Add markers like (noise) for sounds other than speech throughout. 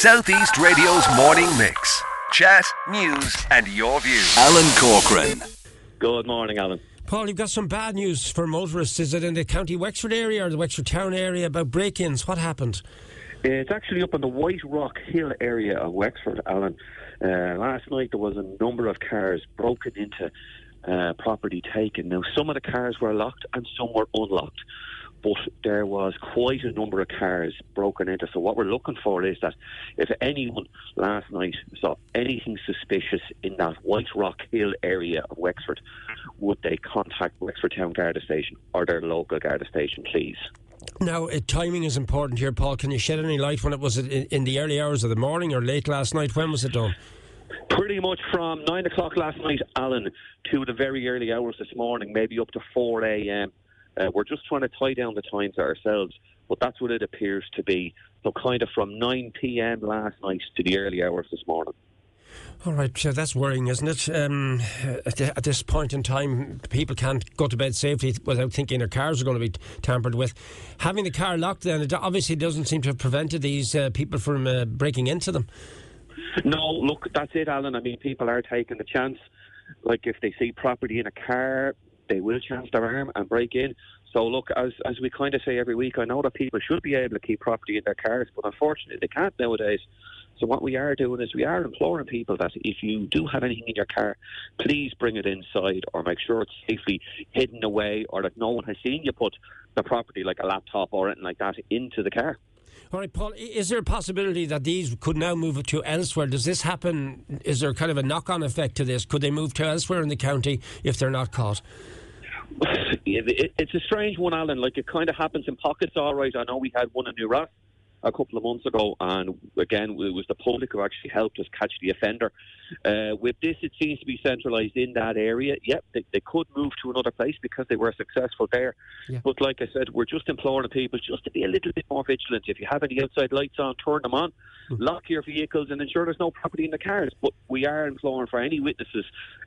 Southeast Radio's morning mix. Chat, news, and your views. Alan Corcoran. Good morning, Alan. Paul, you've got some bad news for motorists. Is it in the County Wexford area or the Wexford town area about break ins? What happened? It's actually up in the White Rock Hill area of Wexford, Alan. Uh, last night there was a number of cars broken into uh, property taken. Now, some of the cars were locked and some were unlocked but there was quite a number of cars broken into. So what we're looking for is that if anyone last night saw anything suspicious in that White Rock Hill area of Wexford, would they contact Wexford Town Garda Station or their local Garda Station, please? Now, uh, timing is important here, Paul. Can you shed any light when it was in, in the early hours of the morning or late last night? When was it done? Pretty much from nine o'clock last night, Alan, to the very early hours this morning, maybe up to 4 a.m. Uh, we're just trying to tie down the times ourselves, but that's what it appears to be. So, kind of from 9 p.m. last night to the early hours this morning. All right, so that's worrying, isn't it? Um, at, this point in time, people can't go to bed safely without thinking their cars are going to be tampered with. Having the car locked, then, it obviously doesn't seem to have prevented these uh, people from uh, breaking into them. No, look, that's it, Alan. I mean, people are taking the chance. Like if they see property in a car, they will chance their arm and break in. So look, as as we kind of say every week, I know that people should be able to keep property in their cars, but unfortunately they can't nowadays. So what we are doing is we are imploring people that if you do have anything in your car, please bring it inside or make sure it's safely hidden away or that no one has seen you put the property like a laptop or anything like that into the car. All right, Paul, is there a possibility that these could now move to elsewhere? Does this happen? Is there kind of a knock on effect to this? Could they move to elsewhere in the county if they're not caught? It's a strange one, Alan. Like it kind of happens in pockets, all right. I know we had one in New Ross a couple of months ago, and again, it was the public who actually helped us catch the offender. Uh, with this, it seems to be centralised in that area. Yep, they, they, could move to another place because they were successful there. Yeah. But like I said, we're just imploring people just to be a little bit more vigilant. If you have any outside lights on, turn them on, mm-hmm. lock your vehicles, and ensure there's no property in the cars. But we are imploring for any witnesses,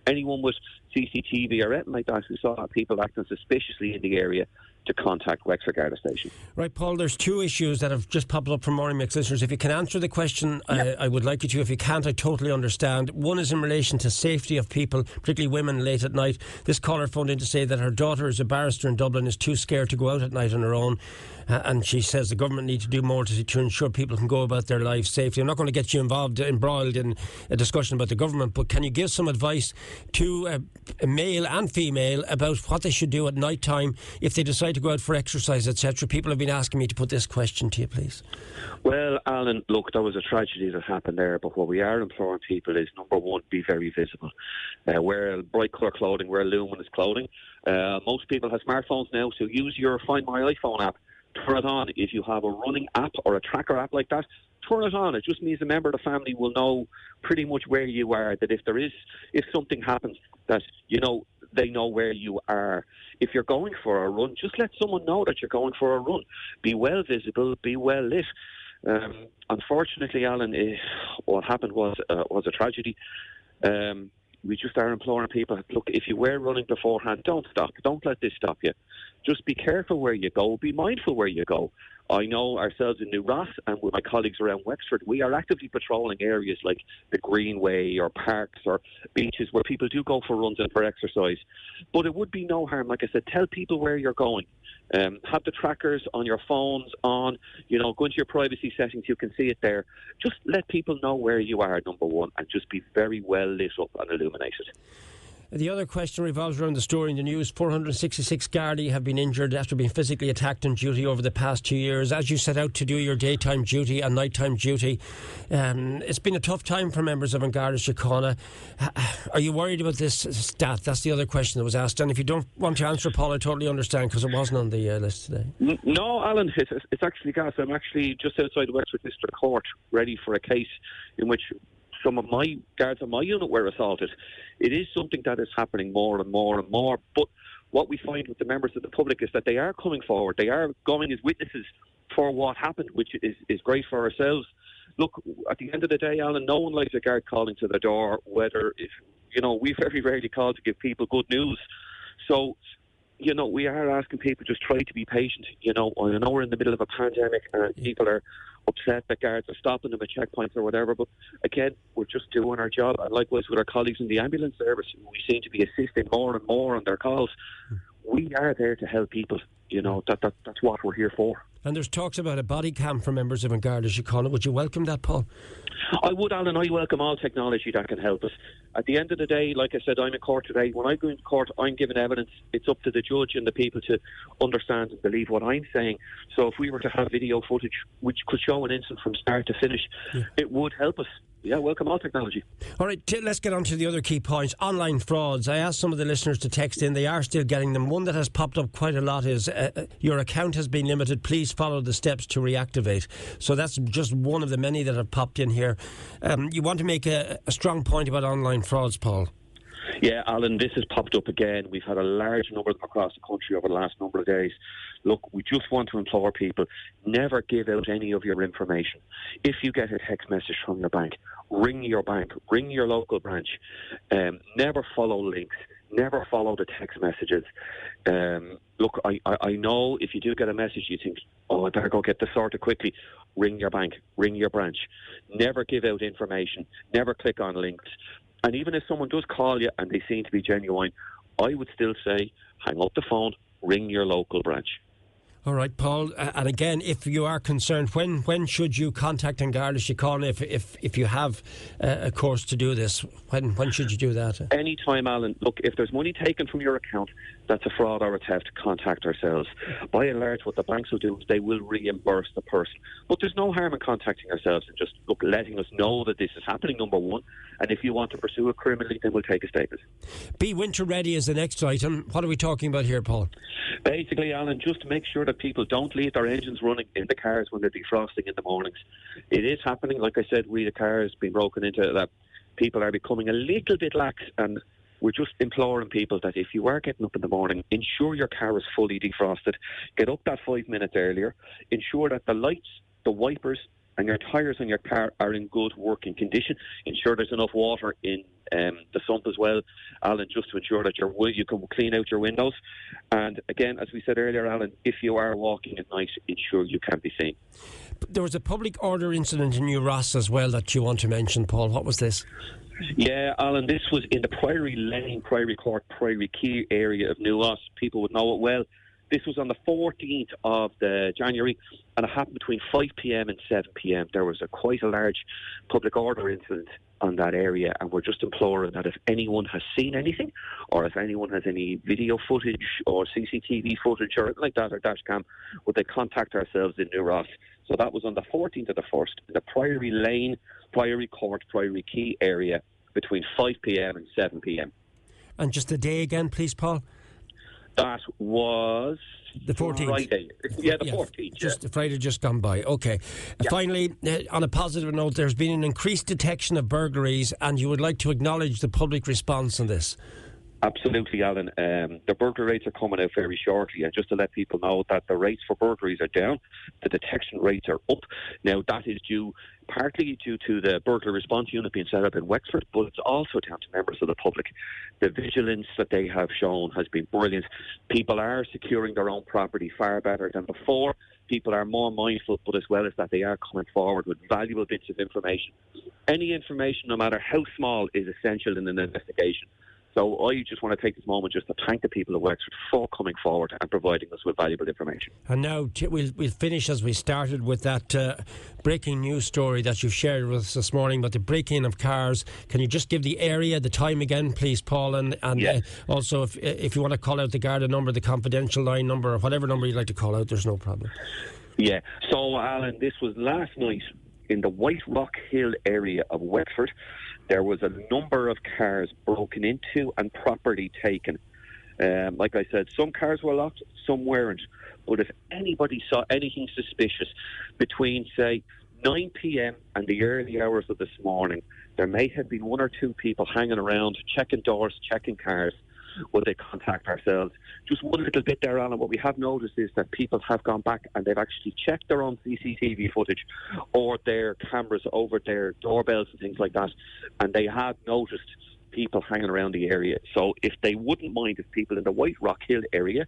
anyone with CCTV or anything like that who saw people acting suspiciously in the area to contact Wexford Garda Station. Right, Paul, there's two issues that have just popped up from Morning Mix listeners. If you can answer the question, I, I, would like you to. If you can't, I totally understand. One is in relation to safety of people, particularly women late at night. This caller phoned in to say that her daughter is a barrister in Dublin, is too scared to go out at night on her own. Uh, and she says the government need to do more to, to ensure people can go about their lives safely. I'm not going to get you involved, embroiled in a discussion about the government, but can you give some advice to a male and female about what they should do at night time if they decide to go out for exercise, etc. People have been asking me to put this question to you, please. Well, Alan, look, there was a tragedy that happened there, but what we are imploring people is number one, be very visible. Uh, wear bright colour clothing, wear luminous clothing. Uh, most people have smartphones now, so use your Find My iPhone app. Turn it on. If you have a running app or a tracker app like that, turn it on. It just means a member of the family will know pretty much where you are. That if there is, if something happens, that you know they know where you are. If you're going for a run, just let someone know that you're going for a run. Be well visible, be well lit. Um, unfortunately, Alan, eh, what happened was uh, was a tragedy. Um, we just are imploring people look, if you were running beforehand, don't stop. Don't let this stop you. Just be careful where you go. Be mindful where you go. I know ourselves in New Ross and with my colleagues around Wexford, we are actively patrolling areas like the Greenway or parks or beaches where people do go for runs and for exercise. But it would be no harm, like I said, tell people where you're going. Um, have the trackers on your phones on, you know, go into your privacy settings, you can see it there. Just let people know where you are, number one, and just be very well lit up and illuminated. The other question revolves around the story in the news. 466 Gardaí have been injured after being physically attacked on duty over the past two years. As you set out to do your daytime duty and nighttime duty, um, it's been a tough time for members of An Garda Síochána. Are you worried about this stat? That's the other question that was asked. And if you don't want to answer, Paul, I totally understand because it wasn't on the uh, list today. No, Alan, it's, it's actually gas. I'm actually just outside the Wexford District Court, ready for a case in which some of my guards on my unit were assaulted. It is something that is happening more and more and more. But what we find with the members of the public is that they are coming forward. They are going as witnesses for what happened, which is, is great for ourselves. Look, at the end of the day, Alan, no one likes a guard calling to the door, whether, if, you know, we (laughs) very rarely call to give people good news. So you know, we are asking people just try to be patient. You know, I know we're in the middle of a pandemic and people are upset that guards are stopping them at checkpoints or whatever. But again, we're just doing our job. And likewise with our colleagues in the ambulance service, we seem to be assisting more and more on their calls. We are there to help people. You know, that, that that's what we're here for. And there's talks about a body cam for members of An Garda Síochána. Would you welcome that, Paul? I would, Alan. I welcome all technology that can help us. At the end of the day, like I said, I'm in court today. When I go into court, I'm giving evidence. It's up to the judge and the people to understand and believe what I'm saying. So if we were to have video footage which could show an incident from start to finish, yeah. it would help us yeah, welcome all technology. All right, t- let's get on to the other key points. Online frauds. I asked some of the listeners to text in. They are still getting them. One that has popped up quite a lot is uh, uh, your account has been limited. Please follow the steps to reactivate. So that's just one of the many that have popped in here. Um, you want to make a, a strong point about online frauds, Paul? Yeah, Alan, this has popped up again. We've had a large number of them across the country over the last number of days. Look, we just want to implore people never give out any of your information. If you get a text message from your bank, ring your bank, ring your local branch. Um, never follow links. Never follow the text messages. Um, look, I, I, I know if you do get a message, you think, oh, I better go get this sorted quickly. Ring your bank, ring your branch. Never give out information. Never click on links. And even if someone does call you and they seem to be genuine, I would still say hang up the phone, ring your local branch. All right, Paul. And again, if you are concerned, when when should you contact An Garda Síochána if, if if you have uh, a course to do this? When when should you do that? Any time, Alan. Look, if there's money taken from your account, that's a fraud or a theft. Contact ourselves. By and large, what the banks will do is they will reimburse the person. But there's no harm in contacting ourselves and just look letting us know that this is happening. Number one, and if you want to pursue it criminally, then we'll take a statement. Be winter ready is the next item. What are we talking about here, Paul? Basically, Alan, just to make sure that people don't leave their engines running in the cars when they're defrosting in the mornings. It is happening. Like I said, we the cars being broken into that people are becoming a little bit lax and we're just imploring people that if you are getting up in the morning, ensure your car is fully defrosted. Get up that five minutes earlier. Ensure that the lights, the wipers, and your tyres on your car are in good working condition. Ensure there's enough water in um, the sump as well, Alan, just to ensure that your you can clean out your windows. And again, as we said earlier, Alan, if you are walking at night, ensure you can be seen. There was a public order incident in New Ross as well that you want to mention, Paul. What was this? Yeah, Alan, this was in the Priory Lane, Priory Court, Priory Quay area of New Ross. People would know it well. This was on the 14th of the January, and it happened between 5 p.m. and 7 p.m. There was a quite a large public order incident on that area, and we're just imploring that if anyone has seen anything, or if anyone has any video footage or CCTV footage or anything like that or dash cam, would they contact ourselves in New Ross? So that was on the 14th of the first in the Priory Lane, Priory Court, Priory Quay area between 5 p.m. and 7 p.m. And just the day again, please, Paul. That was the 14th. Friday. Yeah, the yeah, 14th. Just yeah. Friday just gone by. Okay. Yeah. Finally, uh, on a positive note, there's been an increased detection of burglaries, and you would like to acknowledge the public response on this. Absolutely, Alan. Um, the burglary rates are coming out very shortly, and just to let people know that the rates for burglaries are down, the detection rates are up. Now, that is due partly due to the burglar response unit being set up in Wexford, but it's also down to members of the public. The vigilance that they have shown has been brilliant. People are securing their own property far better than before. People are more mindful, but as well as that, they are coming forward with valuable bits of information. Any information, no matter how small, is essential in an investigation. So I just want to take this moment just to thank the people of Wexford for coming forward and providing us with valuable information. And now we'll, we'll finish as we started with that uh, breaking news story that you've shared with us this morning about the breaking of cars. Can you just give the area, the time again, please, Paul? And, and yes. uh, also, if, if you want to call out the Garda number, the confidential line number, or whatever number you'd like to call out, there's no problem. Yeah. So, Alan, this was last night in the White Rock Hill area of Wexford there was a number of cars broken into and property taken. Um, like I said, some cars were locked, some weren't. But if anybody saw anything suspicious between, say, 9 p.m. and the early hours of this morning, there may have been one or two people hanging around, checking doors, checking cars will they contact ourselves? Just one little bit there, Alan. What we have noticed is that people have gone back and they've actually checked their own CCTV footage or their cameras over their doorbells and things like that, and they have noticed people hanging around the area. So if they wouldn't mind if people in the White Rock Hill area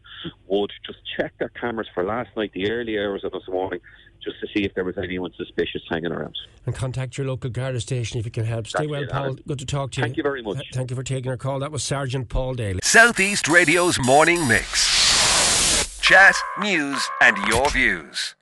would just check their cameras for last night, the early hours of this morning, just to see if there was anyone suspicious hanging around. And contact your local Garda station if you can help. Stay That's well, it, Paul. Good to talk to you. Thank you very much. Th- Thank you for taking our call. That was Sergeant Paul Daly. Southeast Radio's morning mix. Chat, news, and your views.